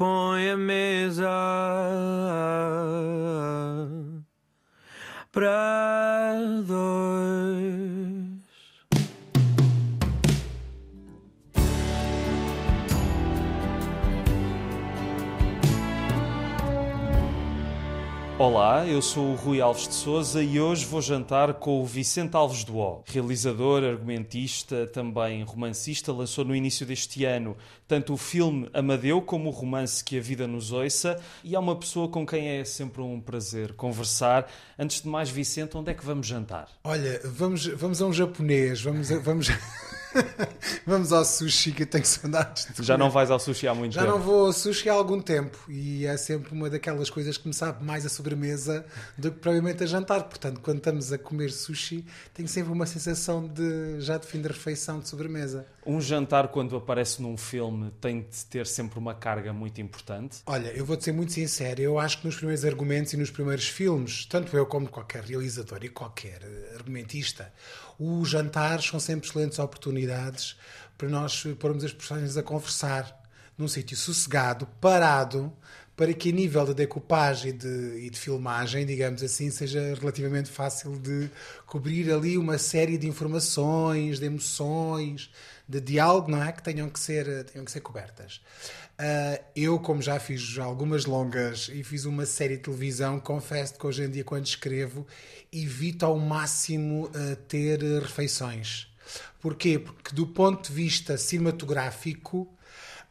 põe a mesa para dois. Olá, eu sou o Rui Alves de Souza e hoje vou jantar com o Vicente Alves O. Realizador, argumentista, também romancista, lançou no início deste ano tanto o filme Amadeu como o romance Que a Vida nos Ouça e é uma pessoa com quem é sempre um prazer conversar. Antes de mais, Vicente, onde é que vamos jantar? Olha, vamos, vamos a um japonês, vamos, a- vamos, vamos ao sushi que eu tenho saudades de Já não vais ao sushi há muito Já tempo. não vou ao sushi há algum tempo e é sempre uma daquelas coisas que me sabe mais a sobremesa do que provavelmente a jantar. Portanto, quando estamos a comer sushi, tenho sempre uma sensação de já de fim de refeição de sobremesa. Um jantar, quando aparece num filme, tem de ter sempre uma carga muito importante. Olha, eu vou-te ser muito sincero, eu acho que nos primeiros argumentos e nos primeiros filmes, tanto eu como qualquer realizador e qualquer argumentista, os jantares são sempre excelentes oportunidades para nós pormos as personagens a conversar num sítio sossegado, parado, para que a nível de decupagem e de, e de filmagem, digamos assim, seja relativamente fácil de cobrir ali uma série de informações, de emoções, de diálogo, não é? Que tenham que ser, tenham que ser cobertas. Uh, eu, como já fiz algumas longas e fiz uma série de televisão, confesso que hoje em dia, quando escrevo, evito ao máximo uh, ter uh, refeições. Porquê? Porque, do ponto de vista cinematográfico,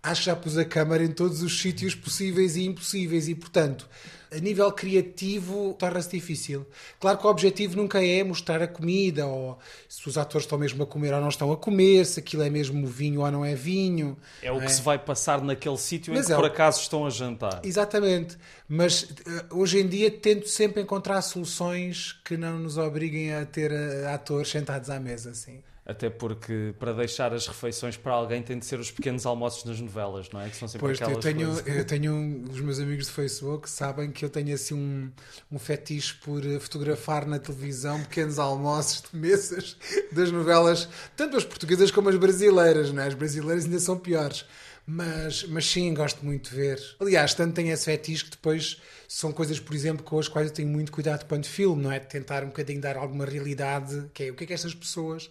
acho que já pus a câmara em todos os sítios possíveis e impossíveis e, portanto, a nível criativo torna-se difícil. Claro que o objetivo nunca é mostrar a comida ou se os atores estão mesmo a comer ou não estão a comer, se aquilo é mesmo vinho ou não é vinho. É o não que se vai passar naquele sítio em que é por acaso estão a jantar. Exatamente, mas eh, hoje em dia tento sempre encontrar soluções que não nos obriguem a ter eh, atores sentados à mesa, assim. Até porque para deixar as refeições para alguém tem de ser os pequenos almoços nas novelas, não é? Que são sempre Pois eu aquelas tenho, coisas. eu tenho os meus amigos de Facebook sabem que eu tenho assim um, um fetiche por eh, fotografar na televisão pequenos almoços de mesas das novelas, tanto as portuguesas como as brasileiras, não é? As brasileiras ainda são piores. Mas, mas sim, gosto muito de ver. Aliás, tanto tenho esse fetiche que depois são coisas, por exemplo, com as quais eu tenho muito cuidado quando filme, não é? De tentar um bocadinho dar alguma realidade, que é o que é que estas pessoas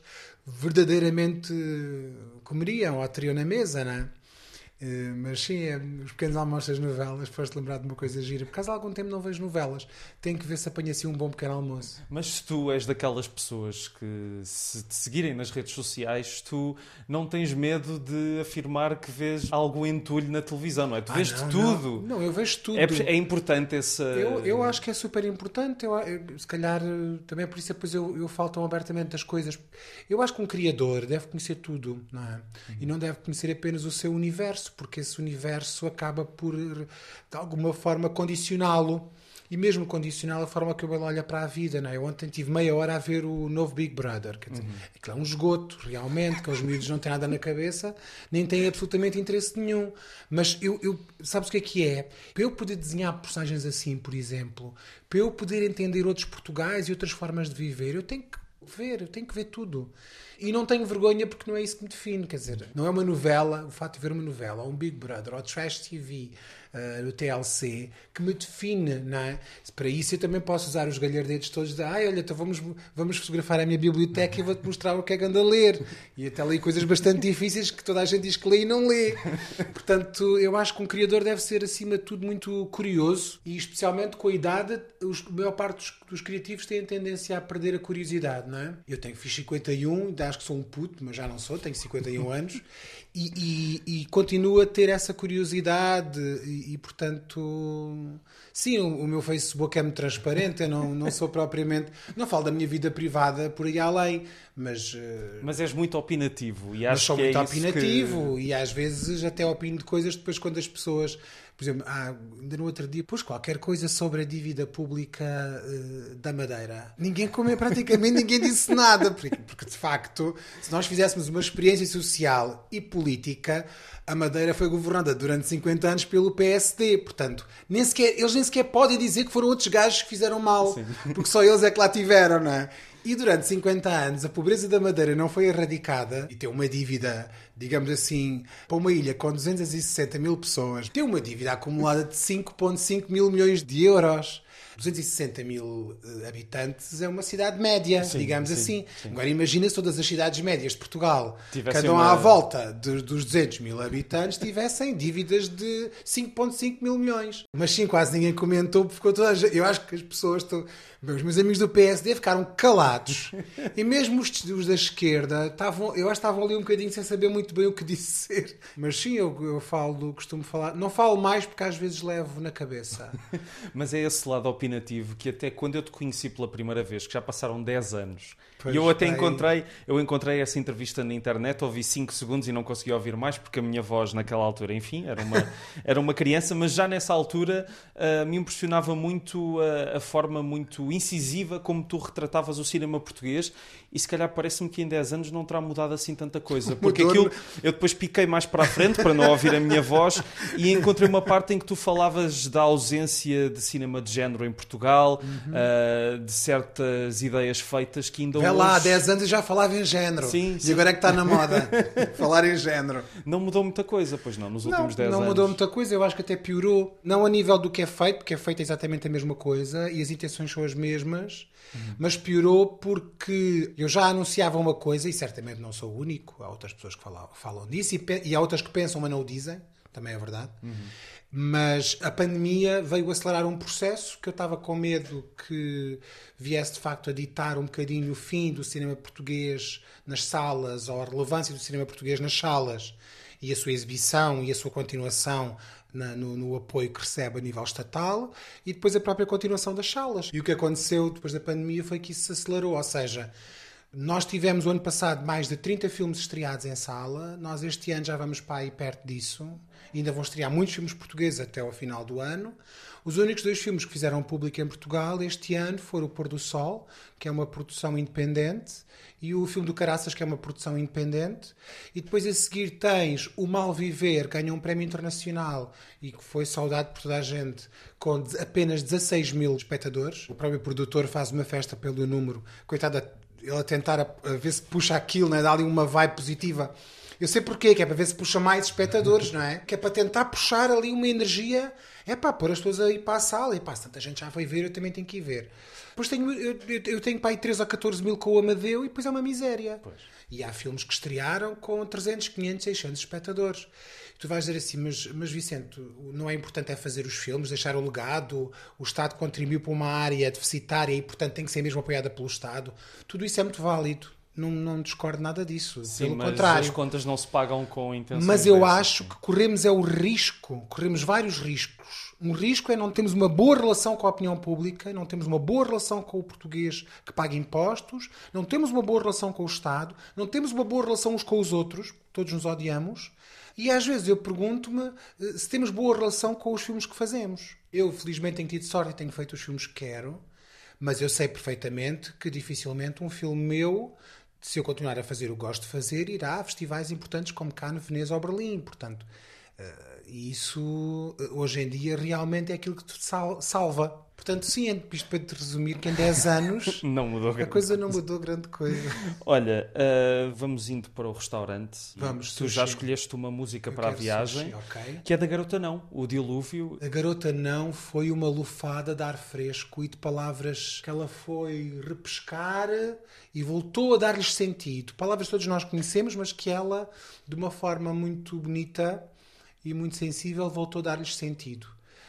verdadeiramente comeriam ou teriam na mesa, não é? Eh, mas sim, é, os pequenos almoços das novelas, foste lembrar de uma coisa gira. Por causa há algum tempo não vejo novelas. Tenho que ver se apanha assim um bom pequeno almoço. Mas se tu és daquelas pessoas que, se te seguirem nas redes sociais, tu não tens medo de afirmar que vês algo entulho na televisão, não é? Tu vês Ah, não, tudo. Não, não, eu vejo tudo. É, é importante essa. Eu, eu acho que é super importante. Eu, eu- se calhar eh, também é por isso depois eu, eu falo tão abertamente das coisas. Eu acho que um criador deve conhecer tudo, não é? E não deve conhecer apenas o seu universo, porque esse universo acaba por, de alguma forma, condicioná-lo. E mesmo condicionar a forma que ele olha para a vida, não é? Eu ontem tive meia hora a ver o novo Big Brother. Quer dizer, aquilo é um esgoto, realmente, que os miúdos não têm nada na cabeça, nem têm absolutamente interesse nenhum. Mas eu, eu sabes o que é que é? Para eu poder desenhar personagens assim, por exemplo, para eu poder entender outros Portugais e outras formas de viver, eu tenho que ver, eu tenho que ver tudo. E não tenho vergonha porque não é isso que me define, quer dizer, não é uma novela, o fato de ver uma novela, ou um Big Brother, ou Trash TV, uh, no TLC, que me define, não é? Para isso eu também posso usar os galhardetes todos de, ai, olha, então vamos, vamos fotografar a minha biblioteca e vou-te mostrar o que é que ando a ler. E até li coisas bastante difíceis que toda a gente diz que lê e não lê. Portanto, eu acho que um criador deve ser, acima de tudo, muito curioso e, especialmente com a idade, os, a maior parte dos, dos criativos têm a tendência a perder a curiosidade, não é? Eu tenho, fiz 51, ainda acho que sou um puto, mas já não sou, tenho 51 anos e, e, e continuo a ter essa curiosidade e, e, portanto, sim, o, o meu Facebook é muito transparente, eu não, não sou propriamente, não falo da minha vida privada por aí além, mas... eh, Mas és muito opinativo e mas acho sou que é muito que- opinativo e às vezes até opino de coisas depois quando as pessoas, por exemplo, ah, ainda no outro dia, pus qualquer coisa sobre a dívida pública eh, da Madeira. Ninguém comeu, praticamente ninguém disse nada, porque, porque de facto, se nós fizéssemos uma experiência social e política, a Madeira foi governada durante 50 anos pelo PSD, portanto, nem sequer, eles nem sequer podem dizer que foram outros gajos que fizeram mal, porque só eles é que lá tiveram, não é? E durante 50 anos a pobreza da Madeira não foi erradicada e tem uma dívida digamos assim, para uma ilha com 260 mil pessoas, tem uma dívida acumulada de 5,5 mil milhões de euros. 260 mil eh, habitantes é uma cidade média, Sim, digamos sim, assim. sim. Agora imagina se todas as cidades médias de Portugal, cada uma uma- à volta de- dos 200 mil habitantes, tivessem dívidas de 5,5 mil milhões. Mas sim, quase ninguém comentou, porque ficou toda Eu acho que as pessoas estão. Os meus amigos do PSD ficaram calados. E mesmo os, os da esquerda estavam, eu acho que estavam ali um bocadinho sem saber muito bem o que dizer. Mas sim, eu, eu falo, costumo falar. Não falo mais porque às vezes levo na cabeça. Mas é esse lado opinativo que até quando eu te conheci pela primeira vez, que já passaram 10 anos, Pois, e eu até encontrei, eu encontrei essa entrevista na internet, ouvi 5 segundos e não consegui ouvir mais porque a minha voz naquela altura, enfim, era uma, era uma criança, mas já nessa altura ah, me impressionava muito a, a forma muito incisiva como tu retratavas o cinema português e se calhar parece-me que em 10 anos não terá mudado assim tanta coisa, porque aquilo eu depois piquei mais para a frente para não ouvir a minha voz e encontrei uma parte em que tu falavas da ausência de cinema de género em Portugal, ah, de certas ideias feitas que ainda Vê lá, há hoje 10 anos eu já falava em género. Sim, e sim. agora é que está na moda falar em género. não mudou muita coisa, pois não, nos Não, últimos 10 não anos. mudou muita coisa, eu acho que até piorou. Não a nível do que é feito, porque é feito exatamente a mesma coisa e as intenções são as mesmas, mas piorou porque eu já anunciava uma coisa e certamente não sou o único, há outras pessoas que falam, falam disso e, e há outras que pensam, mas não o dizem, também é verdade. Mas a pandemia veio acelerar um processo que eu estava com medo que viesse de facto a ditar um bocadinho o fim do cinema português nas salas ou a relevância do cinema português nas salas e a sua exibição e a sua continuação na- no, no apoio que recebe a nível estatal e depois a própria continuação das salas. E o que aconteceu depois da pandemia foi que isso se acelerou, ou seja, nós tivemos o ano passado mais de 30 filmes estreados em sala, nós este ano já vamos para aí perto disso, ainda vão estrear muitos filmes portugueses até ao final do ano. Os únicos dois filmes que fizeram público em Portugal este ano foram O Pôr do Sol, que é uma produção independente, e o filme do Caraças, que é uma produção independente. E depois a seguir tens O Mal Viver, ganhou um prémio internacional e que foi saudado por toda a gente, com apenas 16 mil espectadores. O próprio produtor faz uma festa pelo número. Coitada, ele a tentar a, a ver se puxa aquilo, né? dá ali uma vibe positiva. Eu sei porquê, que é para ver se puxa mais espectadores, não é? Que é para tentar puxar ali uma energia, é pá, pôr as pessoas a ir para a sala, e pá, se tanta gente já foi ver, eu também tenho que ir ver. Depois tenho, eu, eu- tenho para aí 13 ou 14 mil com o Amadeu e depois é uma miséria. E há filmes que estrearam com 300, 500, 600 espectadores. Tu vais dizer assim, mas, mas Vicente, não é importante é fazer os filmes, deixar o legado, o Estado contribuiu para uma área deficitária e, portanto, tem que ser mesmo apoiada pelo Estado. Tudo isso é muito válido. Não, não discordo nada disso. Sim, Pelo mas contrário. as contas não se pagam com intenções Mas eu dessas. acho que corremos é o risco, corremos vários riscos. Um risco é não termos uma boa relação com a opinião pública, não temos uma boa relação com o português que paga impostos, não temos uma boa relação com o Estado, não temos uma boa relação uns com os outros, todos nos odiamos. E às vezes eu pergunto-me eh, se temos boa relação com os filmes que fazemos. Eu, felizmente, tenho tido sorte e tenho feito os filmes que quero, mas eu sei perfeitamente que dificilmente um filme meu, se eu continuar a fazer o que gosto de fazer, irá a festivais importantes como Cannes, Veneza ou Berlim. Portanto, eh, isso eh, hoje em dia realmente é aquilo que te sal- salva. Portanto, sim, é isto para te resumir que em 10 anos Não mudou a coisa não mudou grande coisa. Olha, ah, vamos indo para o restaurante. Vamos, Tu já sushi. escolheste uma música Eu para a viagem, sushi, ok. que é da Garota Não, o Dilúvio. A garota não foi uma lufada de ar fresco e de palavras que ela foi repescar e voltou a dar-lhes sentido. Palavras que todos nós conhecemos, mas que ela, de uma forma muito bonita e muito sensível, voltou a dar-lhes sentido.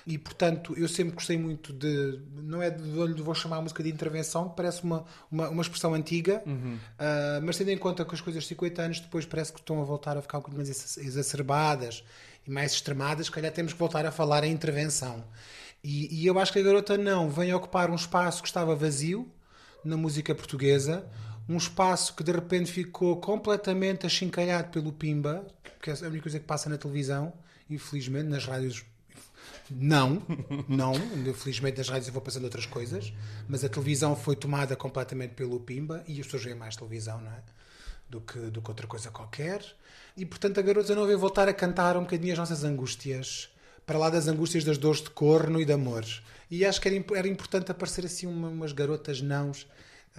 E, portanto, eu sempre gostei muito de. Não é de. de- Vou chamar a música de intervenção, que parece uma, uma, uma expressão antiga, ah, mas tendo em conta que as coisas 50 anos depois parece que estão a voltar a ficar um bocadinho mais exa- exacerbadas e mais extremadas, se calhar temos que voltar a falar em intervenção. E, e eu acho que a garota não vem ocupar um espaço que estava vazio na música portuguesa, um espaço que de repente ficou completamente achincalhado pelo Pimba, que é a única coisa que passa na televisão, infelizmente, nas rádios não, não. Felizmente nas rádios eu vou passando outras coisas, mas a televisão foi tomada completamente pelo Pimba e as pessoas veem mais televisão, não é? Do que, do que outra coisa qualquer. E portanto a garota não veio voltar a cantar um bocadinho as nossas angústias, para lá das angústias das dores de corno e de amor. E acho que era, era importante aparecer assim uma- umas garotas nãos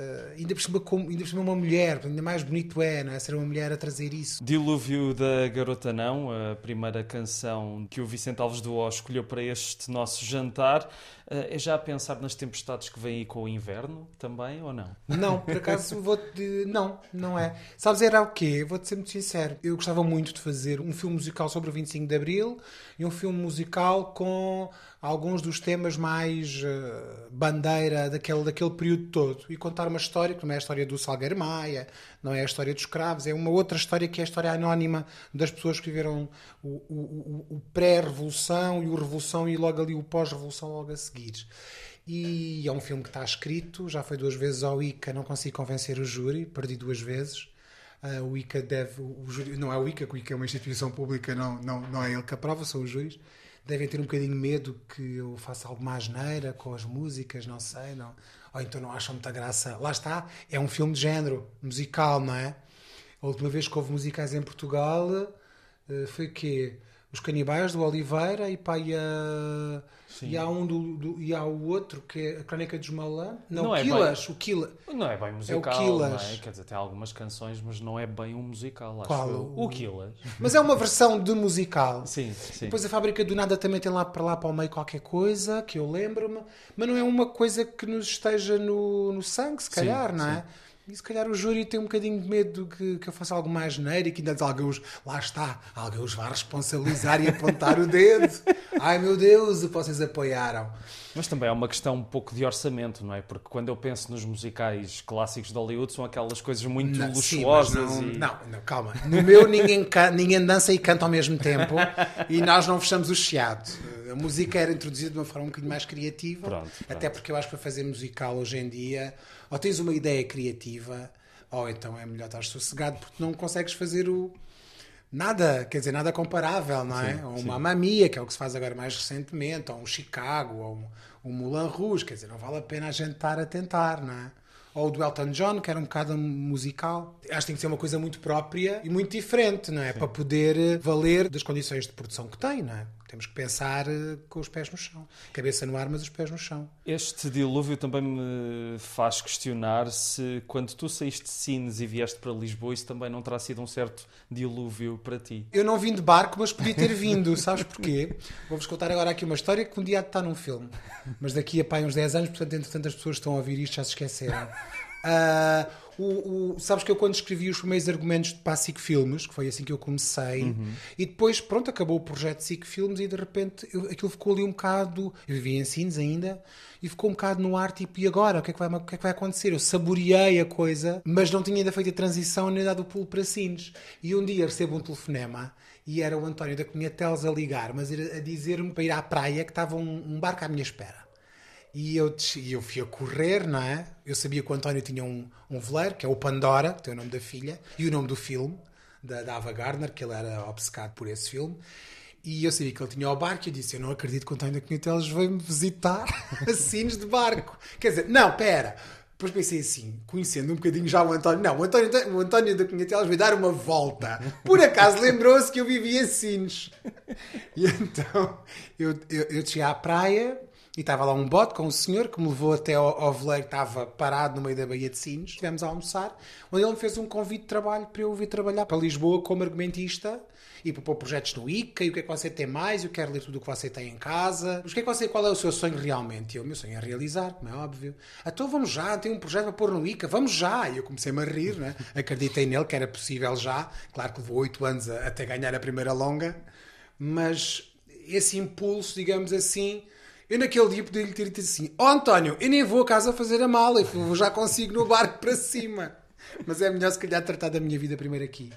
Uh, ainda, por cima, como, ainda por cima uma mulher, ainda mais bonito é, não é? Ser uma mulher a trazer isso. Dilúvio da Garota Não, a primeira canção que o Vicente Alves do O escolheu para este nosso jantar. Uh, é já a pensar nas tempestades que vêm aí com o inverno também, ou não? Não, por acaso vou-te. Não, não é. Sabes, era o quê? Vou-te ser muito sincero. Eu gostava muito de fazer um filme musical sobre o 25 de Abril e um filme musical com alguns dos temas mais uh, bandeira daquele, daquele período todo e contar uma história que não é a história do Salgueiro Maia, não é a história dos escravos, é uma outra história que é a história anónima das pessoas que viveram o, o, o, o pré-revolução e o revolução e logo ali o pós-revolução logo a seguir. E é um filme que está escrito, já foi duas vezes ao ICA, não consigo convencer o júri, perdi duas vezes. Uh, o ICA deve, o júri, não é o ICA, o ICA é uma instituição pública, não, não, não é ele que aprova, são os júris devem ter um bocadinho medo que eu faça alguma asneira com as músicas, não sei, não. Ou então não acham muita graça. Lá está, é um filme de género, musical, não é? A última vez que houve musicais em Portugal eh, foi que Os Canibais do Oliveira e e a Sim. E há um do, do, e há o outro que é a Crónica de Malã. Não, não Quilas, é bem, o Quilas. Não é bem musical, é o Quilas. É? Quer dizer, tem algumas canções, mas não é bem um musical. Qual? O, o Quilas. Mas é uma versão de musical. Sim, sim. Depois a Fábrica do Nada também tem lá para lá para o meio qualquer coisa, que eu lembro-me, mas não é uma coisa que nos esteja no, no sangue, se calhar, sim, não é? Sim. E se calhar o júri tem um bocadinho de medo que, que eu faça algo mais geneiro e que ainda alguém os, lá está, alguém os vai responsabilizar e apontar o dedo. Ai meu Deus, vocês apoiaram. Mas também é uma questão um pouco de orçamento, não é? Porque quando eu penso nos musicais clássicos de Hollywood são aquelas coisas muito não, luxuosas. Sim, não, e... não, não, calma. No meu ninguém, ninguém dança e canta ao mesmo tempo e nós não fechamos o chiado. A música era introduzida de uma forma um bocadinho mais criativa. Pronto, pronto. Até porque eu acho que para fazer musical hoje em dia ou tens uma ideia criativa, ou então é melhor estar sossegado porque não consegues fazer o. Nada, quer dizer, nada comparável, não é? Sim, ou uma Mamia, que é o que se faz agora mais recentemente, ou um Chicago, ou um, um Moulin Rouge, quer dizer, não vale a pena a gente estar a tentar, não é? Ou o do Elton John, que era um bocado musical. Acho que tem que ser uma coisa muito própria e muito diferente, não é? Sim. Para poder valer das condições de produção que tem, não é? Temos que pensar eh, com os pés no chão. Cabeça no ar, mas os pés no chão. Este dilúvio também me faz questionar se, quando tu saíste de Sines e vieste para Lisboa, isso também não terá sido um certo dilúvio para ti. Eu não vim de barco, mas podia ter vindo. Sabes porquê? Vou-vos contar agora aqui uma história que um dia está num filme. Mas daqui a pá, uns 10 anos, portanto, entretanto, as pessoas que estão a ouvir isto já se esqueceram. Uh, o, o, sabes que eu quando escrevi os primeiros argumentos para a SIC Filmes, que foi assim que eu comecei, uhum. e depois, pronto, acabou o projeto SIC Filmes e de repente eu, aquilo ficou ali um bocado. Eu vivia em Sines ainda, e ficou um bocado no ar, tipo, e agora? O que é que vai, o que é que vai acontecer? Eu saboreei a coisa, mas não tinha ainda feito a transição nem dado o pulo para Sines. E um dia recebo um telefonema e era o António da Cunha Teles a ligar, mas a dizer-me para ir à praia que estava um, um barco à minha espera. E eu, eu fui a correr, não é? Eu sabia que o António tinha um, um veleiro, que é o Pandora, que tem o nome da filha, e o nome do filme, da, da Ava Gardner, que ele era obcecado por esse filme. E eu sabia que ele tinha o barco e eu disse: Eu não acredito que o António da Cunhateles veio-me visitar assines de barco. Quer dizer, não, pera. Depois pensei assim, conhecendo um bocadinho já o António, não, o António, o António da Cunhateles veio dar uma volta. Por acaso lembrou-se que eu vivia em Sines. E então eu, eu, eu cheguei à praia, e estava lá um bote com um senhor que me levou até ao, ao veleiro estava parado no meio da Baía de Sines. Estivemos a almoçar, onde ele me fez um convite de trabalho para eu vir trabalhar para Lisboa como argumentista e para pôr projetos no ICA, e o que é que você tem mais, eu quero ler tudo o que você tem em casa. Mas o que é que você, qual é o seu sonho realmente? E o meu sonho é realizar, como é óbvio. Então vamos já, tem um projeto para pôr no ICA, vamos já. E eu comecei-me a rir, né? acreditei nele que era possível já. Claro que levou oito anos até ganhar a primeira longa, mas esse impulso, digamos assim, eu naquele dia podia lhe ter dito assim: Ó oh, António, eu nem vou a casa fazer a mala, eu já consigo no barco para cima. Mas é melhor se calhar tratar da minha vida primeiro aqui.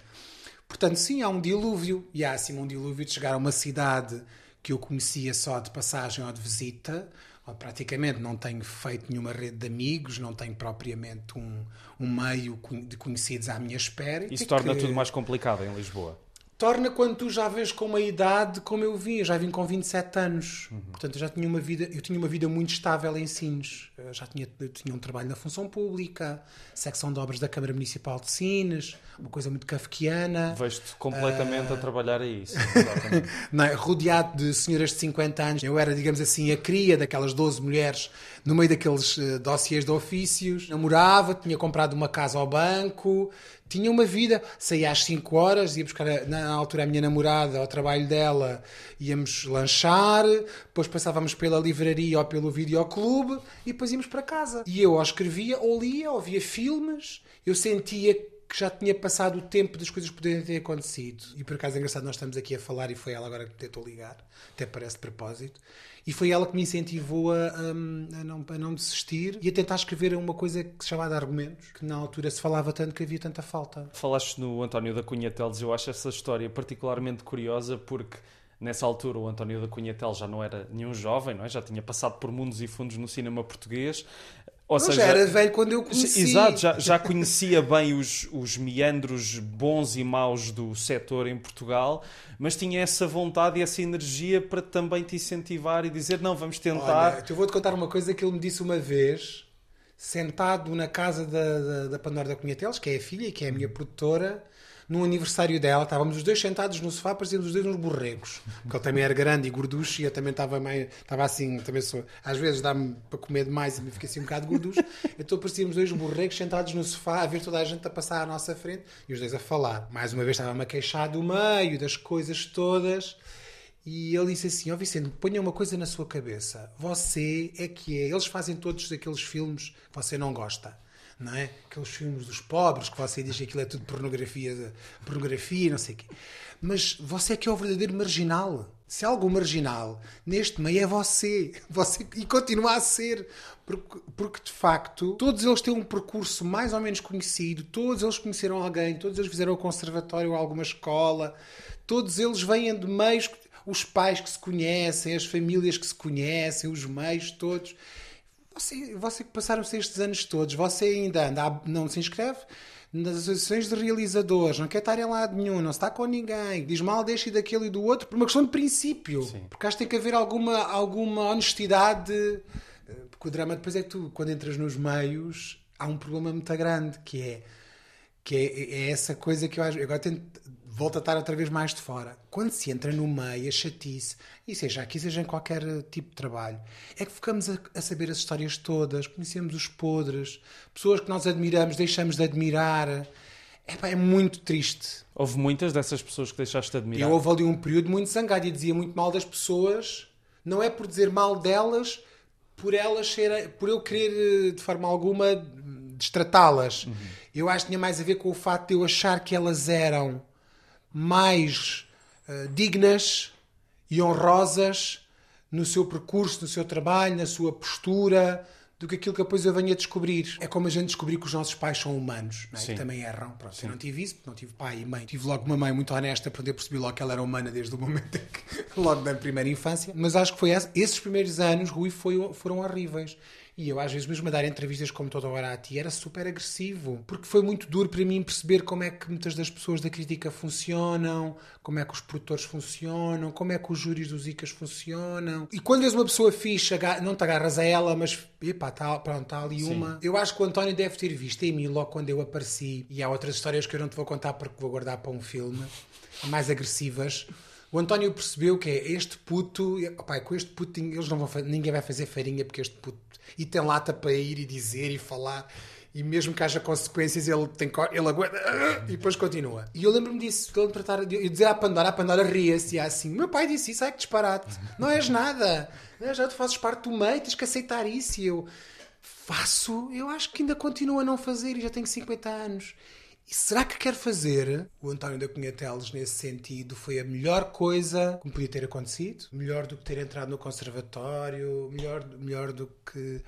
Portanto, sim, há um dilúvio. E há assim um dilúvio de chegar a uma cidade que eu conhecia só de passagem ou de visita. Ou praticamente não tenho feito nenhuma rede de amigos, não tenho propriamente um, um meio de conhecidos à minha espera. Isso torna que... tudo mais complicado em Lisboa torna quando tu já vês com uma idade como eu vim. Eu já vim com 27 anos. Portanto, eu já tinha uma vida, eu tinha uma vida muito estável em Sines. Eu já tinha, tinha um trabalho na função pública, secção de obras da Câmara Municipal de Sines, uma coisa muito kafkiana. Vejo-te completamente Ah. a trabalhar a isso. Exatamente. Não é? rodeado de senhoras de 50 anos. Eu era, digamos assim, a cria daquelas 12 mulheres no meio daqueles uh, dossiês de ofícios. Namorava, tinha comprado uma casa ao banco, tinha uma vida. Saía às 5 horas, ia buscar, a- na altura, a minha namorada ao trabalho dela, íamos lanchar, depois passávamos pela livraria ou pelo videoclube e depois íamos para casa. E eu ou escrevia, ou lia, ou via filmes. Eu sentia que já tinha passado o tempo das coisas poderem ter acontecido. E por acaso é engraçado, nós estamos aqui a falar e foi ela agora que tentou ligar, até parece de propósito. E foi ela que me incentivou a, hum, a não, a não desistir e a tentar escrever uma coisa que se chamava argumentos, que na altura se falava tanto que havia tanta falta. Falaste no António da Cunha Teles, eu acho essa história particularmente curiosa porque nessa altura o António da Cunha Teles já não era nenhum jovem, não é? já tinha passado por mundos e fundos no cinema português. Ou Eu seja, já era velho quando eu o conheci. Exato, já, já conhecia bem os, os meandros bons e maus do setor em Portugal, mas tinha essa vontade e essa energia para também te incentivar e dizer: não, vamos tentar. Olha, eu vou-te contar uma coisa que ele me disse uma vez, sentado na casa da, da, da Pandora da Cunhateles, que é a filha e que é a minha produtora, num aniversário dela, estávamos os dois sentados no sofá, parecíamos os dois uns borregos, porque ele também era grande e gorducho e eu também estava meio, estava assim, também sou, às vezes dá-me para comer demais e me fiquei assim um bocado gorducho, então parecíamos dois borregos sentados no sofá, a ver toda a gente a passar à nossa frente e os dois a falar. Mais uma vez estava-me a queixar do meio, das coisas todas. E ele disse assim: Ó Vicente, ponha uma coisa na sua cabeça. Você é que é. Eles fazem todos aqueles filmes que você não gosta. Não é? Aqueles filmes dos pobres que você diz que aquilo é tudo pornografia, pornografia, não sei o quê. Mas você é que é o verdadeiro marginal. Se há algum marginal neste meio é você. você e continua a ser. Porque, porque de facto todos eles têm um percurso mais ou menos conhecido, todos eles conheceram alguém, todos eles fizeram o conservatório ou alguma escola, todos eles vêm de meios os pais que se conhecem, as famílias que se conhecem, os meios todos. Você, você que passaram-se estes anos todos, você ainda anda, não se inscreve nas associações de realizadores, não quer estar em lado nenhum, não se está com ninguém, diz mal deste e daquele e do outro, por uma questão de princípio. Porque acho que tem que haver alguma, alguma honestidade. eh, Porque o drama depois é que tu, quando entras nos meios, há um problema muito grande, que é que é, é essa coisa que eu acho. eu Agora tento, volto a estar outra vez mais de fora. Quando se entra no meio, a chatice, e seja aqui, seja em qualquer tipo de trabalho, é que ficamos a, a saber as histórias todas, conhecemos os podres, pessoas que nós admiramos, deixamos de admirar. Epá, é muito triste. Houve muitas dessas pessoas que deixaste de admirar. Eu houve ali um período muito zangado e dizia muito mal das pessoas, não é por dizer mal delas, por elas ser, por eu querer eh, de forma alguma destratá-las. Eu acho que tinha mais a ver com o facto de eu achar que elas eram mais eh, dignas e honrosas no seu percurso, no seu trabalho, na sua postura, do que aquilo que depois eu venho a descobrir. É como a gente descobrir que os nossos pais são humanos, não é? Que também erram. Pronto, eu não tive isso, porque não tive pai e mãe. Tive logo uma mãe muito honesta, porque eu percebi logo que ela era humana desde o momento que, logo da primeira infância. Mas acho que foi esse- esses primeiros anos, Rui, foi, foram horríveis. E eu, às vezes, mesmo a dar entrevistas como toda hora a ti, era super agressivo. Porque foi muito duro para mim perceber como é que muitas das pessoas da crítica funcionam, como é que os produtores funcionam, como é que os júris dos ICAs funcionam. E quando vês uma pessoa fixe, aga- não te agarras a ela, mas epá, tá, pronto, está ali uma. Eu acho que o António deve ter visto em mim logo quando eu apareci. E há outras histórias que eu não te vou contar porque vou guardar para um filme, mais agressivas. O António percebeu que é este puto, opá, com este puto eles não vão, ninguém vai fazer farinha porque este puto e tem lata para ir e dizer e falar e mesmo que haja consequências ele tem ele aguenta e depois continua. E eu lembro-me disso, de ele tratar de eu dizer à Pandora, a Pandora ria-se e assim, meu pai disse isso, ai que disparate, não és nada, nada, tu fazes parte do meio, tens que aceitar isso e eu faço, eu acho que ainda continuo a não fazer e já tenho 50 anos. E será que quero fazer? O António da Cunha Teles, nesse sentido, foi a melhor coisa que me podia ter acontecido. Melhor do que ter entrado no conservatório, melhor, melhor do que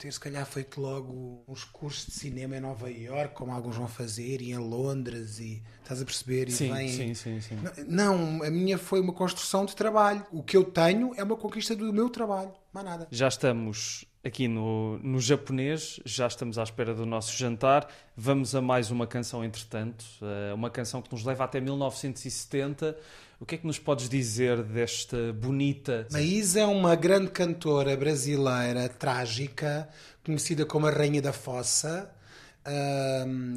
ter se calhar feito logo uns cursos de cinema em Nova Iorque, como alguns vão fazer, e em Londres, e estás a perceber? E Sim, vem... sim, sim, sim. Não, a minha foi uma construção de trabalho. O que eu tenho é uma conquista do meu trabalho, mais nada. Já estamos aqui no, no japonês, já estamos à espera do nosso jantar. Vamos a mais uma canção, entretanto, eh, uma canção que nos leva até 1970. O que é que nos podes dizer desta bonita. Maísa é uma grande cantora brasileira trágica, conhecida como a Rainha da Fossa,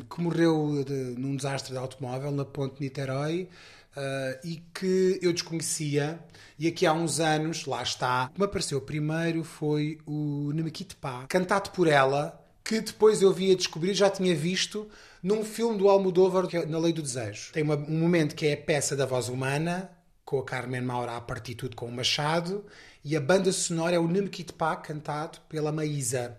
que morreu de- num desastre de automóvel na Ponte Niterói ah, e que eu desconhecia. E aqui há uns anos, lá está, o que me apareceu primeiro foi o Nemekitpa, cantado por ela, que depois eu via descobrir, já tinha visto num filme do Almodóvar, é Na Lei do Desejo. Tem uma- um momento que é a peça da voz humana, com a Carmen Maura a partir tudo com o Machado, e a banda sonora é o Nemkitpa, cantado pela Maísa,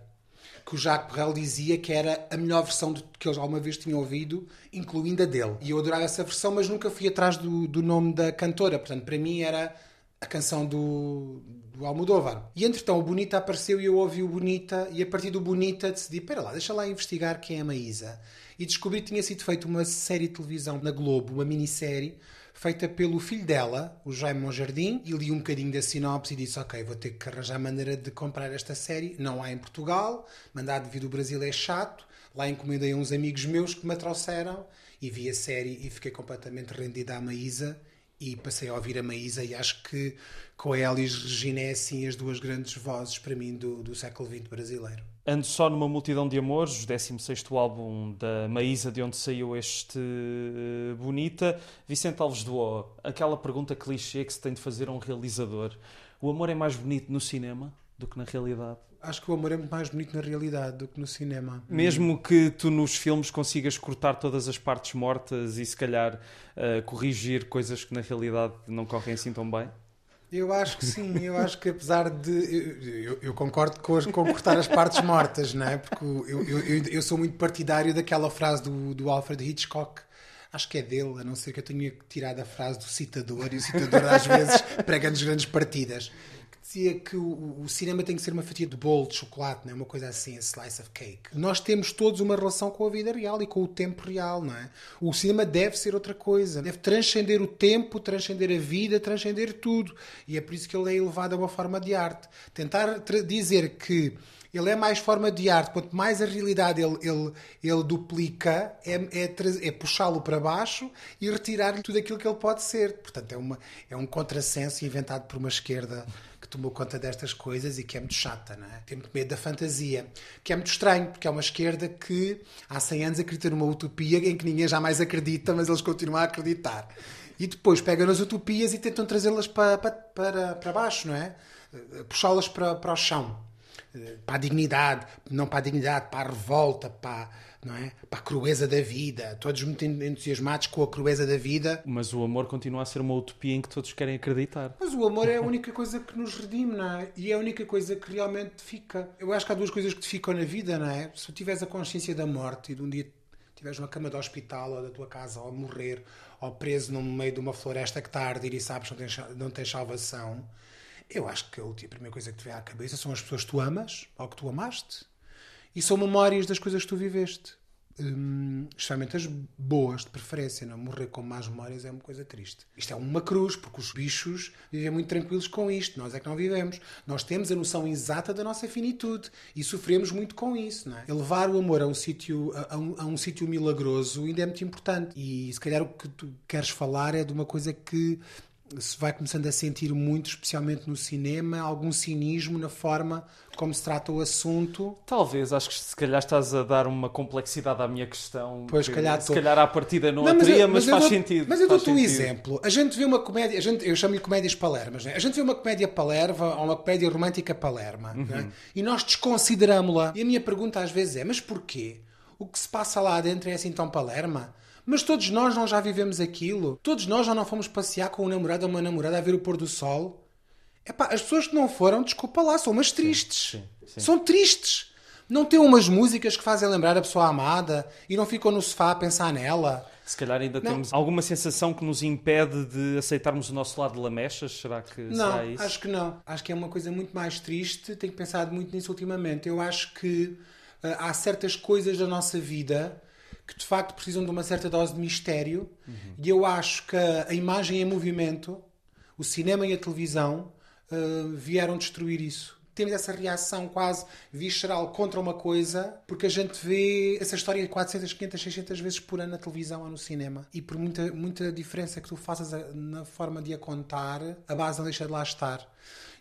que o Jacques Brel dizia que era a melhor versão de- que eles alguma vez tinham ouvido, incluindo a dele. E eu adorava essa versão, mas nunca fui atrás do, do nome da cantora, portanto, para mim era a canção do, do Almodóvar. E entretanto o Bonita apareceu e eu ouvi o Bonita e a partir do Bonita decidi, espera lá, deixa lá investigar quem é a Maísa. E descobri que tinha sido feita uma série de televisão na Globo, uma minissérie, feita pelo filho dela, o Jaime Monjardim, e li um bocadinho da sinopse e disse, ok, vou ter que arranjar maneira de comprar esta série. Não há em Portugal, mandar vir do Brasil é chato. Lá encomendei a uns amigos meus que me trouxeram e vi a série e fiquei completamente rendida à Maísa e passei a ouvir a Maísa e acho que com a Elis Regina é assim as duas grandes vozes para mim do, do século XX brasileiro. Ando só numa multidão de amores, o 16º álbum da Maísa, de onde saiu este eh, Bonita. Vicente Alves O, aquela pergunta clichê que se tem de fazer a um realizador. O amor é mais bonito no cinema do que na realidade? Acho que o amor é muito mais bonito na realidade do que no cinema. Mesmo que tu nos filmes consigas cortar todas as partes mortas e se calhar eh, corrigir coisas que na realidade não correm assim tão bem? Eu acho que sim, eu acho que apesar de. Eu, eu- eu concordo com, as- com cortar as partes mortas, não é? Porque eu, eu, eu, eu sou muito partidário daquela frase do, do Alfred Hitchcock. Acho que é dele, a não ser que eu tenha tirado a frase do citador, e o citador às vezes prega-nos grandes partidas. Dizia que o, o cinema tem que ser uma fatia de bolo de chocolate, não é? Uma coisa assim, a slice of cake. Nós temos todos uma relação com a vida real e com o tempo real, não é? O cinema deve ser outra coisa, deve transcender o tempo, transcender a vida, transcender tudo. E é por isso que ele é elevado a uma forma de arte. Tentar dizer que ele é mais forma de arte, quanto mais a realidade ele, ele, ele duplica, é, é, é puxá-lo para baixo e retirar-lhe tudo aquilo que ele pode ser. Portanto, é, uma, é um contrassenso inventado por uma esquerda que tomou conta destas coisas e que é muito chata, não é? Tem muito medo da fantasia, que é muito estranho, porque é uma esquerda que há 100 anos acredita numa utopia em que ninguém jamais acredita, mas eles continuam a acreditar. E depois pegam nas utopias e tentam trazê-las para, para, para, para baixo, não é? Eh, Puxá-las para, para o chão para a dignidade, não para a dignidade, para a revolta, para, não é? para a crueza da vida. Todos muito entusiasmados com a crueza da vida. Mas o amor continua a ser uma utopia em que todos querem acreditar. Mas o amor é a única coisa que nos redime, não é? E é a única coisa que realmente fica. Eu acho que há duas coisas que te ficam na vida, não é? Se tu tiveres a consciência da morte e de um dia estiveres numa cama de hospital ou da tua casa ou a morrer ou preso no meio de uma floresta que está a arder e sabes que não tens, não tens salvação, eu acho que a última- a primeira coisa que te vem à cabeça são as pessoas que tu amas ou que tu amaste e são memórias das coisas que tu viveste. Hum, especialmente as boas, de preferência. Não morrer com más memórias é uma coisa triste. Isto é uma cruz, porque os bichos vivem muito tranquilos com isto. Nós é que não vivemos. Nós temos a noção exata da nossa finitude e sofremos muito com isso. Não é? Elevar o amor a um sítio a, um, a um sítio milagroso ainda é muito importante. E se calhar o que tu queres falar é de uma coisa que se vai começando a sentir muito, especialmente no cinema, algum cinismo na forma como se trata o assunto. Talvez, acho que se calhar estás a dar uma complexidade à minha questão. Pois, que se calhar se estou. calhar à partida não, Não, a teria, mas, eu faz dou- sentido. Mas eu dou-te um exemplo. A gente vê uma comédia, a gente, eu chamo-lhe comédias palermas, né? a gente vê uma comédia palerva ou uma comédia romântica palerma Uhum. né? e nós desconsideramos-la. E a minha pergunta às vezes é: mas porquê? O que se passa lá dentro é assim tão palerma? Mas todos nós não já vivemos aquilo? Todos nós já não fomos passear com um namorado ou uma namorada a ver o pôr do sol? Epá, as pessoas que não foram, desculpa lá, são umas tristes. sim, sim. São tristes. Não têm umas músicas que fazem lembrar a pessoa amada e não ficam no sofá a pensar nela. Se calhar ainda Não. temos alguma sensação que nos impede de aceitarmos o nosso lado de lamechas? Será que Não, será isso? acho que não. Acho que é uma coisa muito mais triste. Tenho pensado muito nisso ultimamente. Eu acho que ah, há certas coisas da nossa vida que de facto precisam de uma certa dose de mistério. E eu acho que a, imagem em movimento, o cinema e a televisão ah, vieram destruir isso. Temos essa reação quase visceral contra uma coisa, porque a gente vê essa história 400, 500, 600 vezes por ano na televisão ou no cinema. E por muita, muita diferença que tu faças a- na forma de a contar, a base não deixa de lá estar.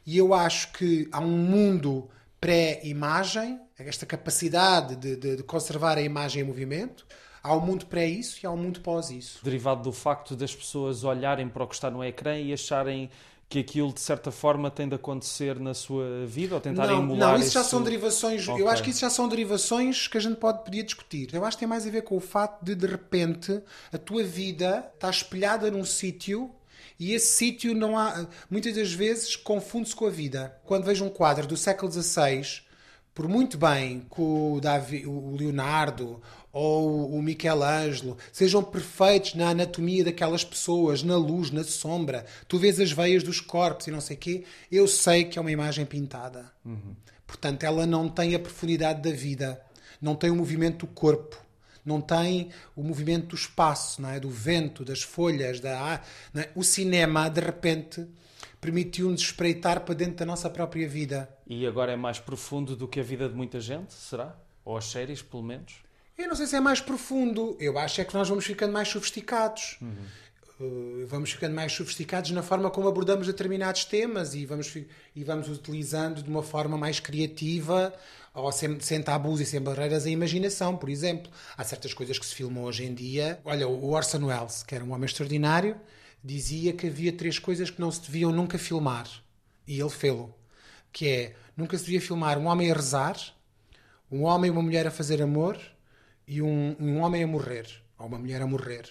E eu acho que há um mundo pré-imagem, esta capacidade de, de- de conservar a imagem em movimento. Há um mundo pré-isso e há um mundo pós-isso. Derivado do facto das pessoas olharem para o que está no ecrã e acharem que aquilo de certa forma tem de acontecer na sua vida ou tentarem Não, emular não, isso já esse- são derivações. Ok. Eu acho que isso já são derivações que a gente pode podia discutir. Eu acho que tem mais a ver com o facto de de repente a tua vida está espelhada num sítio e esse sítio não há. Muitas das vezes confunde-se com a vida. Quando vejo um quadro do século XVI, por muito bem que o, Davi, o Leonardo ou o Michelangelo sejam perfeitos na anatomia daquelas pessoas, na luz, na sombra, tu vês as veias dos corpos e não sei o quê, eu sei que é uma imagem pintada. Portanto, ela não tem a profundidade da vida, não tem o movimento do corpo, não tem o movimento do espaço, não é? do vento, das folhas, da é? O cinema, de repente, permitiu-nos espreitar para dentro da nossa própria vida. E agora é mais profundo do que a vida de muita gente, será? Ou as séries, pelo menos? Eu não sei se é mais profundo. Eu acho é que nós vamos ficando mais sofisticados. Uh, vamos ficando mais sofisticados na forma como abordamos determinados temas e vamos, e vamos utilizando de uma forma mais criativa ou sem, sem tabus e sem barreiras a imaginação, por exemplo. Há certas coisas que se filmam hoje em dia. Olha, o Orson Welles, que era um homem extraordinário, dizia que havia três coisas que não se deviam nunca filmar. E ele fê-lo. Que é, nunca se devia filmar um homem a rezar, um homem e uma mulher a fazer amor e um, um homem a morrer, ou uma mulher a morrer.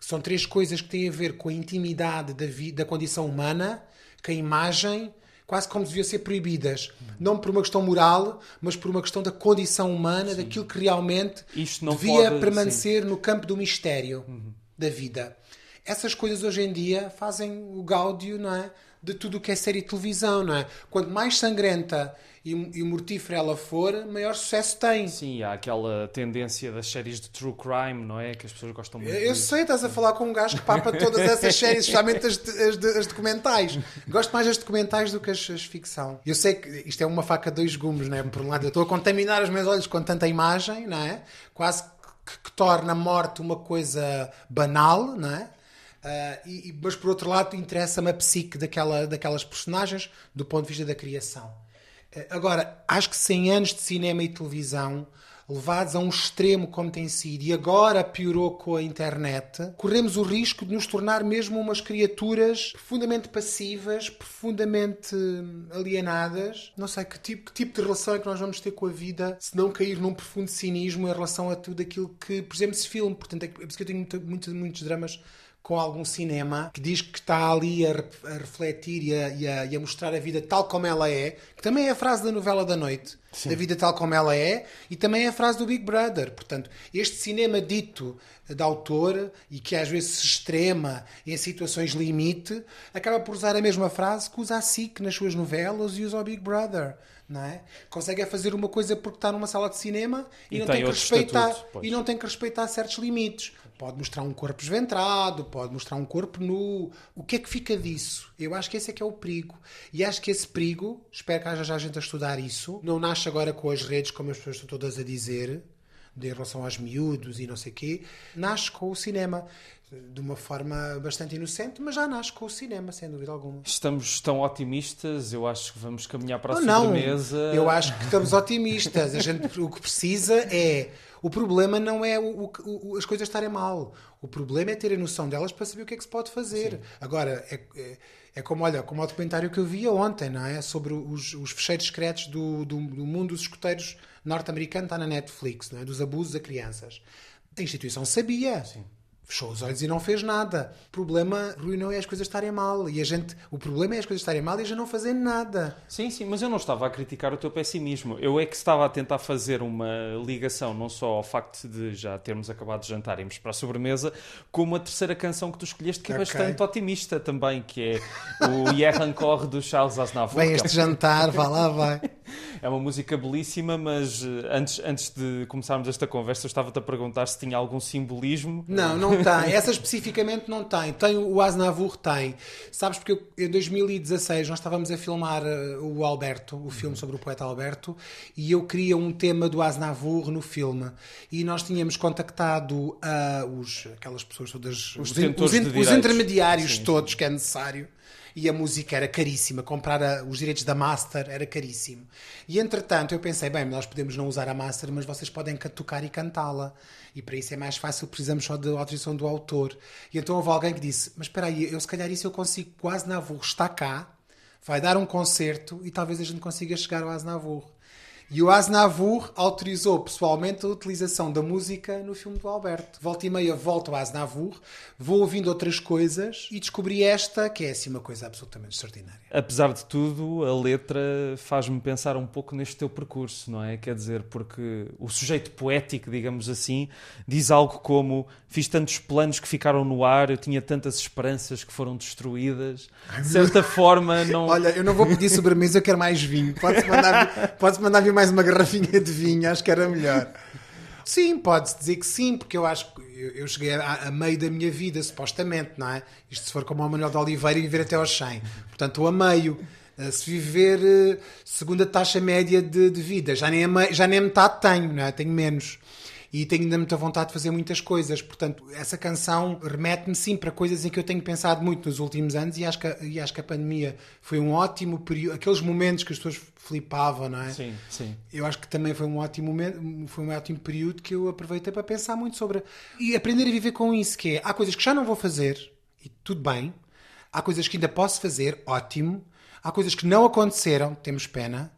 São três coisas que têm a ver com a intimidade da, da condição humana, que a imagem, quase como deviam ser proibidas. Não por uma questão moral, mas por uma questão da condição humana, daquilo que realmente devia pode- permanecer no campo do mistério da vida. Essas coisas hoje em dia fazem o gáudio, não é? De tudo o que é série de televisão, não é? Quanto mais sangrenta e, e mortífera ela for, maior sucesso tem. Sim, há aquela tendência das séries de true crime, não é? Que as pessoas gostam muito Eu, sei, estás a falar com um gajo que papa todas essas séries, especialmente as, as, as documentais. Gosto mais das documentais do que as, as ficção. Eu sei que isto é uma faca de dois gumes, não é? Por um lado, eu estou a contaminar os meus olhos com tanta imagem, não é? Quase que, que torna a morte uma coisa banal, não é? E- e- mas por outro lado, interessa-me a psique daquela, daquelas personagens do ponto de vista da criação. Eh, Agora, acho que 100 anos de cinema e televisão, levados a um extremo como tem sido, e agora piorou com a internet, corremos o risco de nos tornar mesmo umas criaturas profundamente passivas, profundamente hum, alienadas. Não sei que tipo, que tipo de relação é que nós vamos ter com a vida se não cair num profundo cinismo em relação a tudo aquilo que, por exemplo, se filme. Portanto, é por isso que eu tenho muito, muito- muitos dramas com algum cinema que diz que está ali a, a refletir e a, e a- e a mostrar a vida tal como ela é, que também é a frase da novela da noite, da vida tal como ela é, e também é a frase do Big Brother. Portanto, este cinema dito de autor e que às vezes se extrema em situações limite, acaba por usar a mesma frase que usa a SIC nas suas novelas e usa o Big Brother. Não é? Consegue é fazer uma coisa porque está numa sala de cinema e, E não tem tem que respeitar estatuto, e não tem que respeitar certos limites. Pode mostrar um corpo esventrado, pode mostrar um corpo nu. O que é que fica disso? Eu acho que esse é que é o perigo. E acho que esse perigo, espero que haja já gente a estudar isso, não nasce agora com as redes, como as pessoas estão todas a dizer, de em relação aos miúdos e não sei o quê, nasce com o cinema. De uma forma bastante inocente, mas já nasce com o cinema, sem dúvida alguma. Estamos tão otimistas, eu acho que vamos caminhar para a não, sobremesa. eu acho que estamos otimistas. A gente, o que precisa é. O problema não é o- o- o- as coisas estarem mal. O problema é ter a noção delas para saber o que é que se pode fazer. Agora, é, é, é como, olha, como o documentário que eu via ontem, não é? Sobre os, os fecheiros secretos do, do, do mundo dos escuteiros norte-americano, está na Netflix, não é? Dos abusos a crianças. A instituição sabia. Fechou os olhos e não fez nada. O problema, Rui, não é as coisas estarem mal. E a gente, o problema é as coisas estarem mal e a gente não fazer nada. Sim, sim, mas eu não estava a criticar o teu pessimismo. Eu é que estava a tentar fazer uma ligação não só ao facto de já termos acabado de jantar e irmos para a sobremesa, como a terceira canção que tu escolheste, que é Ok. bastante otimista também, que é o Hier Encore do Charles Aznavour. Que é este jantar, vá lá, vai. É uma música belíssima, mas eh, antes, antes de começarmos esta conversa, eu estava-te a perguntar se tinha algum simbolismo. Não, não tem. Essa especificamente não tem. Tem o Aznavour tem. Sabes porque eu- em 2016 nós estávamos a filmar eh, o Alberto, o filme sobre o poeta Alberto, e eu queria um tema do Aznavour no filme. E nós tínhamos contactado ah, os, aquelas pessoas todas, os, os, os direitos. intermediários sim. todos que é necessário. E a música era caríssima, comprar a- os direitos da master era caríssimo. E entretanto eu pensei, bem, nós podemos não usar a master, mas vocês podem ca- tocar e cantá-la. E para isso é mais fácil, precisamos só da autorização do autor. E então houve alguém que disse, mas espera aí, eu se calhar isso eu consigo, o Aznavour está cá, vai dar um concerto e talvez a gente consiga chegar ao Aznavour. E o Aznavour autorizou pessoalmente a utilização da música no filme do Alberto. Volta e meia volto ao Aznavour, vou ouvindo outras coisas e descobri esta, que é assim uma coisa absolutamente extraordinária. Apesar de tudo, a letra faz-me pensar um pouco neste teu percurso, não é? Quer dizer, porque o sujeito poético, digamos assim, diz algo como: Fiz tantos planos que ficaram no ar, eu tinha tantas esperanças que foram destruídas. De certa forma, não. Olha, eu não vou pedir sobremesa, eu quero mais vinho. Pode-se mandar, pode mandar vir mais uma garrafinha de vinho, acho que era melhor. Sim, pode-se dizer que sim, porque eu acho que eu, eu cheguei a, a meio da minha vida, supostamente, não é? Isto se for como o Manuel de Oliveira e viver até aos 100. Portanto, estou a meio. Eh, Se viver eh, segundo a taxa média de, de vida, já nem, a já nem a metade tenho, não é? Tenho menos. E tenho ainda muita vontade de fazer muitas coisas. Portanto, essa canção remete-me sim para coisas em que eu tenho pensado muito nos últimos anos e acho que, a- e acho que a pandemia foi um ótimo período. Aqueles momentos que as pessoas flipavam, não é? Sim, sim. Eu acho que também foi um ótimo momento, foi um ótimo período que eu aproveitei para pensar muito sobre e aprender a viver com isso, que é há coisas que já não vou fazer e tudo bem, há coisas que ainda posso fazer, ótimo, há coisas que não aconteceram, temos pena,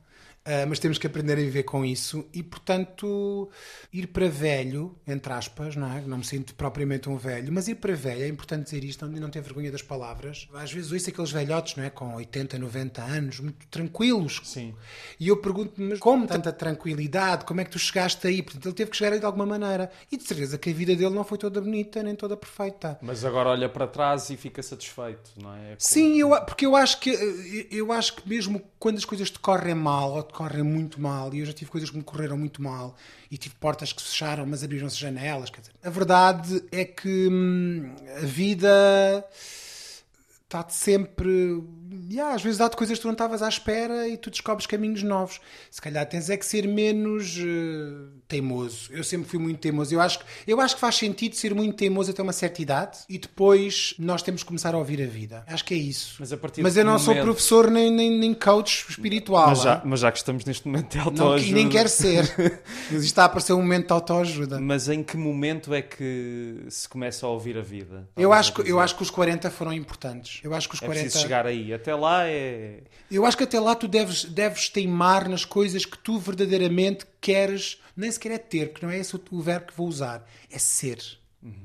mas temos que aprender a viver com isso e, portanto, ir para velho, entre aspas, não é? Não me sinto propriamente um velho, mas ir para velho, é importante dizer isto, não, não ter vergonha das palavras. Às vezes ouço aqueles velhotes, não é? Com 80, 90 anos, muito tranquilos. Sim. E eu pergunto-me, mas como tanta tranquilidade? Como é que tu chegaste aí? Portanto, ele teve que chegar aí de alguma maneira. E de certeza que a vida dele não foi toda bonita, nem toda perfeita. Mas agora olha para trás e fica satisfeito, não é? É Sim, eu, porque eu acho que eh, eu acho que mesmo quando as coisas te correm mal ou te correm muito mal, e eu já tive coisas que me correram muito mal, e tive portas que se fecharam, mas abriram-se janelas, quer dizer, a verdade é que hum, a vida está-te sempre. Yeah, às vezes dá-te coisas que tu não estavas à espera e tu descobres caminhos novos. Se calhar tens é que ser menos eh, teimoso. Eu sempre fui muito teimoso. Eu acho, que- eu acho que faz sentido ser muito teimoso até uma certa idade e depois nós temos que começar a ouvir a vida. Acho que é isso. Mas a partir Mas de eu não que sou momento- professor nem, nem, nem coach espiritual. Mas já, ah. mas já que estamos neste momento de Não, autoajuda... e nem quero ser. Mas isto está a aparecer um momento de autoajuda. Mas em que momento é que se começa a ouvir a vida? Eu acho, que, eu acho que os 40 foram importantes. Eu acho que os É 40. preciso chegar aí. Até lá é... Eu acho que até lá tu deves, deves teimar nas coisas que tu verdadeiramente queres, nem sequer é ter, porque não é esse o, o verbo que vou usar, é ser.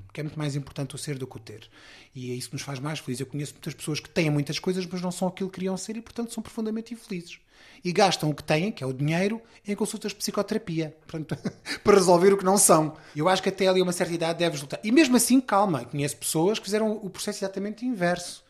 Porque é muito mais importante o ser do que o ter. E é isso que nos faz mais felizes. Eu conheço muitas pessoas que têm muitas coisas, mas não são aquilo que queriam ser e, portanto, são profundamente infelizes. E gastam o que têm, que é o dinheiro, em consultas de psicoterapia. Portanto, para resolver o que não são. Eu acho que até ali a uma certa idade deves lutar. E mesmo assim, calma, conheço pessoas que fizeram o processo exatamente inverso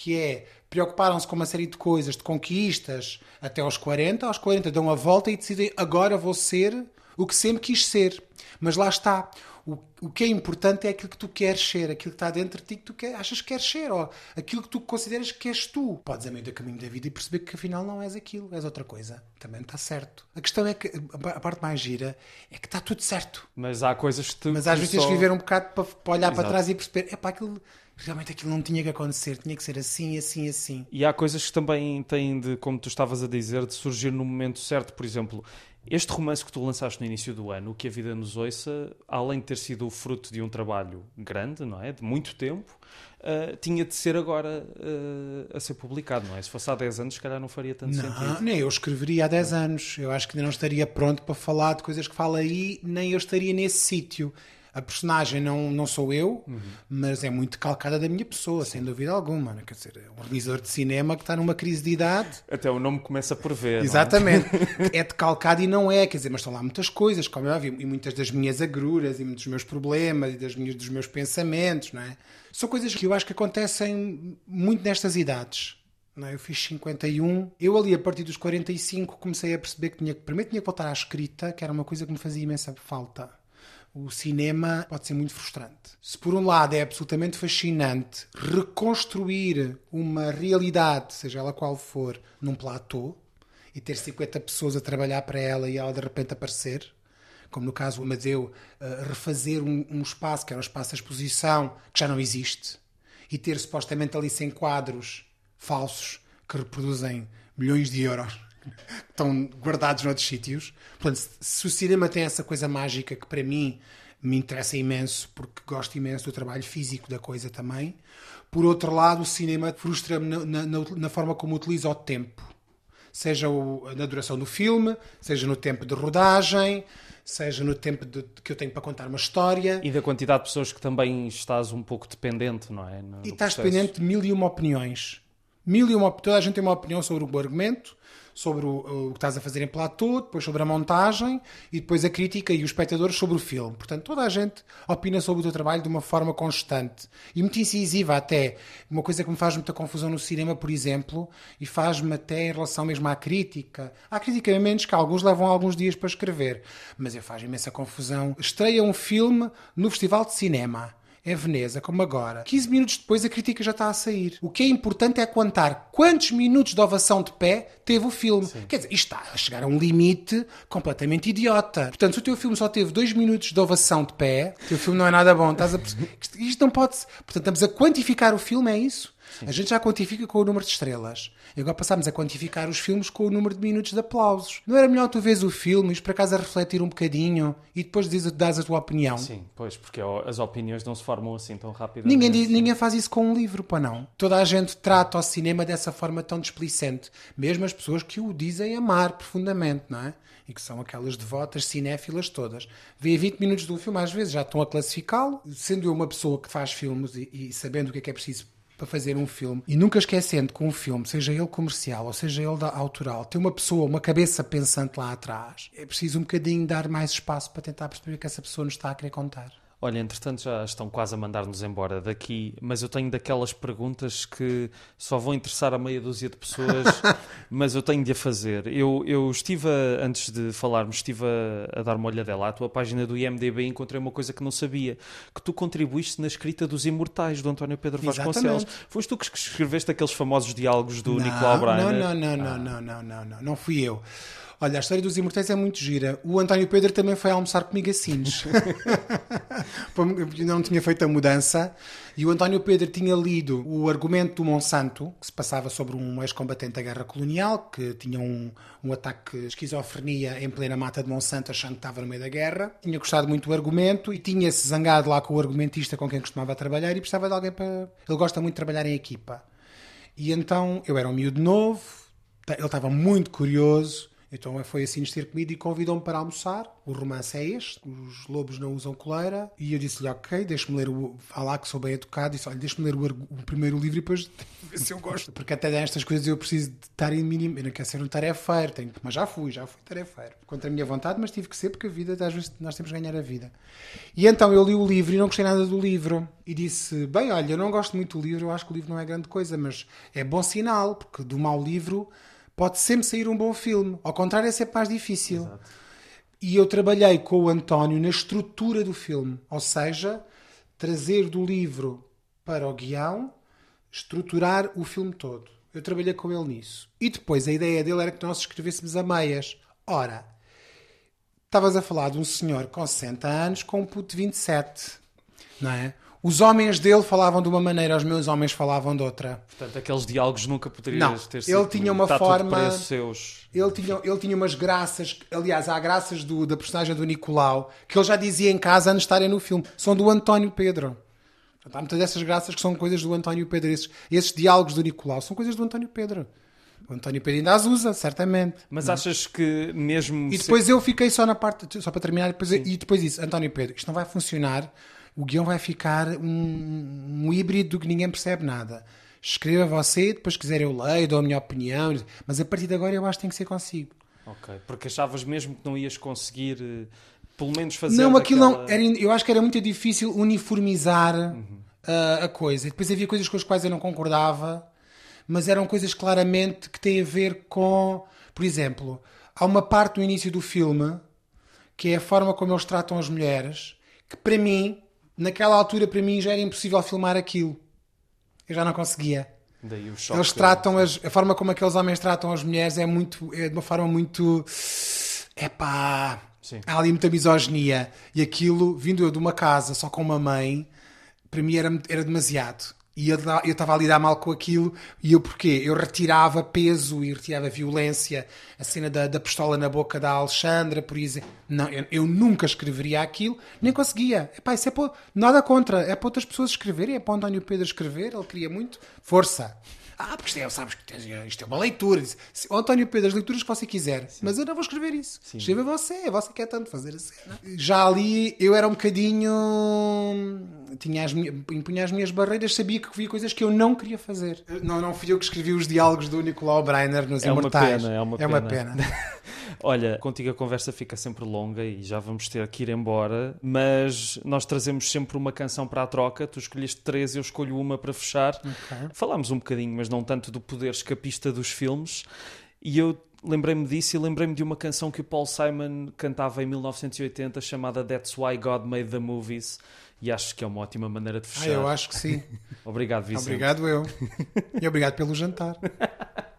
que é preocuparam-se com uma série de coisas, de conquistas, até aos 40, aos 40 dão a volta e decidem agora vou ser o que sempre quis ser. Mas lá está. O, o que é importante é aquilo que tu queres ser, aquilo que está dentro de ti que tu quer, achas que queres ser, ou aquilo que tu consideras que és tu. Podes a meio do caminho da vida e perceber que afinal não és aquilo, és outra coisa. Também está certo. A questão é que a parte mais gira é que está tudo certo. Mas há coisas que tu... Mas às vezes tens só- que viver um bocado para, para olhar para Exato. trás e perceber, é pá, aquilo, realmente aquilo não tinha que acontecer, tinha que ser assim, assim, assim. E há coisas que também têm de, como tu estavas a dizer, de surgir no momento certo. Por exemplo, este romance que tu lançaste no início do ano, O que a Vida nos Ouça, além de ter sido o fruto de um trabalho grande, não é? De muito tempo, ah, tinha de ser agora ah, a ser publicado, não é? Se fosse há 10 anos, se calhar não faria tanto Não, sentido. nem eu escreveria há 10 anos. Eu acho que ainda não estaria pronto para falar de coisas que fala aí, nem eu estaria nesse sítio. A personagem não, não sou eu, mas é muito calcada da minha pessoa, sem dúvida alguma. Né? Quer dizer, é um revisor de cinema que está numa crise de idade. Até o nome começa por ver. é? Exatamente. é decalcado e não é, quer dizer, mas estão lá muitas coisas, como é óbvio, e muitas das minhas agruras e muitos dos meus problemas e das minhas, dos meus pensamentos, não é? São coisas que eu acho que acontecem muito nestas idades. Não é? Eu fiz 51, eu ali a partir dos 45 comecei a perceber que tinha, primeiro tinha que voltar à escrita, que era uma coisa que me fazia imensa falta. O cinema pode ser muito frustrante. Se por um lado é absolutamente fascinante reconstruir uma realidade, seja ela qual for, num platô, e ter 50 pessoas a trabalhar para ela e ela de repente aparecer, como no caso o Amadeu, uh, refazer um, um, espaço que era o espaço da exposição, que já não existe, e ter supostamente ali 100 quadros falsos que reproduzem milhões de euros estão guardados noutros sítios. Portanto, se o cinema tem essa coisa mágica que para mim me interessa imenso, porque gosto imenso do trabalho físico da coisa também, por outro lado, o cinema frustra-me na, na, na forma como utiliza o tempo seja o, na duração do filme, seja no tempo de rodagem, seja no tempo de, que eu tenho para contar uma história. E da quantidade de pessoas que também estás um pouco dependente, não é? No, e estás processo. dependente de mil e uma opiniões. Mil e uma, toda a gente tem uma opinião sobre o argumento, sobre o, o, que estás a fazer em platô, depois sobre a montagem e depois a crítica e os espectadores sobre o filme. Portanto, toda a gente opina sobre o teu trabalho de uma forma constante e muito incisiva até. Uma coisa que me faz muita confusão no cinema, por exemplo, e faz-me até em relação mesmo à crítica. Há crítica menos que alguns levam alguns dias para escrever, mas eu faz imensa confusão. Estreia um filme no Festival de Cinema em Veneza, como agora, 15 minutos depois a crítica já está a sair. O que é importante é contar quantos minutos de ovação de pé teve o filme. Sim. Quer dizer, isto está a chegar a um limite completamente idiota. Portanto, se o teu filme só teve 2 minutos de ovação de pé, o teu filme não é nada bom. Estás a... Isto não pode. Portanto, estamos a quantificar o filme, é isso? Sim. A gente já quantifica com o número de estrelas. E agora passamos a quantificar os filmes com o número de minutos de aplausos. Não era melhor tu vês o filme e por acaso a refletir um bocadinho e depois dizes, dás a tua opinião? Sim, pois, porque as opiniões não se formam assim tão rapidamente. Ninguém, diz, ninguém faz isso com um livro, pá não. Toda a gente trata o cinema dessa forma tão displicente. Mesmo as pessoas que o dizem amar profundamente, não é? e que são aquelas devotas cinéfilas todas. Vê 20 minutos do filme, às vezes já estão a classificá-lo, sendo eu uma pessoa que faz filmes e, e sabendo o que é que é preciso para fazer um filme e nunca esquecendo que um filme, seja ele comercial ou seja ele autoral, tem uma pessoa, uma cabeça pensante lá atrás, é preciso um bocadinho dar mais espaço para tentar perceber o que essa pessoa nos está a querer contar. Olha, entretanto já estão quase a mandar-nos embora daqui, mas eu tenho daquelas perguntas que só vão interessar a meia dúzia de pessoas, mas eu tenho de a fazer. Eu, eu estive, a, antes de falarmos, estive a, a, dar uma olhadela à tua página do IMDB e encontrei uma coisa que não sabia, que tu contribuíste na escrita dos Imortais, do António Pedro Vasconcelos. Foste tu que escreveste aqueles famosos diálogos do não, Nicolau Brainer? Não, não, não, ah. não, não, não, não, não fui eu. Olha, a história dos Imortais é muito gira. O António Pedro também foi almoçar comigo a Sines. não tinha feito a mudança. E o António Pedro tinha lido o argumento do Monsanto, que se passava sobre um ex-combatente da guerra colonial, que tinha um, um ataque de esquizofrenia em plena mata de Monsanto, achando que estava no meio da guerra. Tinha gostado muito do argumento e tinha-se zangado lá com o argumentista com quem costumava trabalhar e precisava de alguém para. Ele gosta muito de trabalhar em equipa. E então eu era um miúdo novo, ele estava muito curioso então foi assim ter comido e convidou-me para almoçar. O romance é este: os lobos não usam coleira. E eu disse-lhe, ok, deixa-me ler o. Falar que sou bem educado. Disse, olha, deixa-me ler o, o, primeiro livro e depois ver se eu gosto. Porque até destas coisas eu preciso de estar em mínimo. Eu não quero ser um tarefeiro. Tenho... Mas já fui, já fui tarefeiro. Contra a minha vontade, mas tive que ser porque a vida, às vezes, nós temos que ganhar a vida. E então eu li o livro e não gostei nada do livro. E disse, bem, olha, eu não gosto muito do livro, eu acho que o livro não é grande coisa, mas é bom sinal, porque do mau livro pode sempre sair um bom filme. Ao contrário, é sempre mais difícil. Exato. E eu trabalhei com o António na estrutura do filme, ou seja, trazer do livro para o guião, estruturar o filme todo. Eu trabalhei com ele nisso. E depois a ideia dele era que nós escrevêssemos a meias. Ora, estavas a falar de um senhor com 60 anos com um puto de 27, não é? Os homens dele falavam de uma maneira, os meus homens falavam de outra. Portanto, aqueles diálogos nunca poderiam ter sido. Ele tinha uma forma. Seus... Ele tinha, ele tinha umas graças. Aliás, há graças do, da personagem do Nicolau que ele já dizia em casa antes de estarem no filme. São do António Pedro. Portanto, há muitas dessas graças que são coisas do António Pedro. Esses, esses diálogos do Nicolau são coisas do António Pedro. O António Pedro ainda as usa, certamente. Mas achas que mesmo. E depois eu fiquei só na parte, só para terminar, depois, e depois disse, António Pedro, isto não vai funcionar, o guião vai ficar um, um híbrido que ninguém percebe nada. Escreva você, depois se quiser eu leio, dou a minha opinião, mas a partir de agora eu acho que tem que ser consigo. Ok, porque achavas mesmo que não ias conseguir, eh, pelo menos fazer. Não, aquilo aquela... não. Era, eu acho que era muito difícil uniformizar uh, a coisa. E depois havia coisas com as quais eu não concordava, mas eram coisas claramente que têm a ver com. Por exemplo, há uma parte do início do filme que é a forma como eles tratam as mulheres, que para mim, naquela altura, para mim já era impossível filmar aquilo. Eu já não conseguia. Daí o choque. Eles tratam as, a forma como aqueles homens tratam as mulheres é muito é de uma forma muito epá, Sim. há ali muita misoginia e aquilo vindo eu de uma casa só com uma mãe para mim era, era demasiado e eu estava a lidar mal com aquilo e eu porquê? Eu retirava peso e retirava violência a cena da, da pistola na boca da Alexandra por exemplo não, eu, eu nunca escreveria aquilo nem conseguia Epá, isso é para, nada contra é para outras pessoas escreverem é para o António Pedro escrever ele queria muito força ah, porque isto é, sabes que tens- isto é uma leitura. Disse, "Se- "Ó, António Pedro, as leituras que você quiser, mas eu não vou escrever isso. Escreva você, é você quer tanto fazer a cena. Já ali eu era um bocadinho. Tinha as, minhas- impunha as minhas barreiras, sabia que havia coisas que eu não queria fazer. Não, não fui eu que escrevi os diálogos do Nicolau Breiner nos É uma Imortais. pena, é uma É uma pena. Olha, contigo a conversa fica sempre longa e já vamos ter que ir embora, mas nós trazemos sempre uma canção para a troca. Tu escolheste três, eu escolho uma para fechar. Falámos um bocadinho, mas não tanto do poder escapista dos filmes. E eu lembrei-me disso e lembrei-me de uma canção que o Paul Simon cantava em 1980 chamada That's Why God Made the Movies. E acho que é uma ótima maneira de Ah, fechar. eu acho que sim. Obrigado, Vicente. Obrigado eu. E obrigado pelo jantar.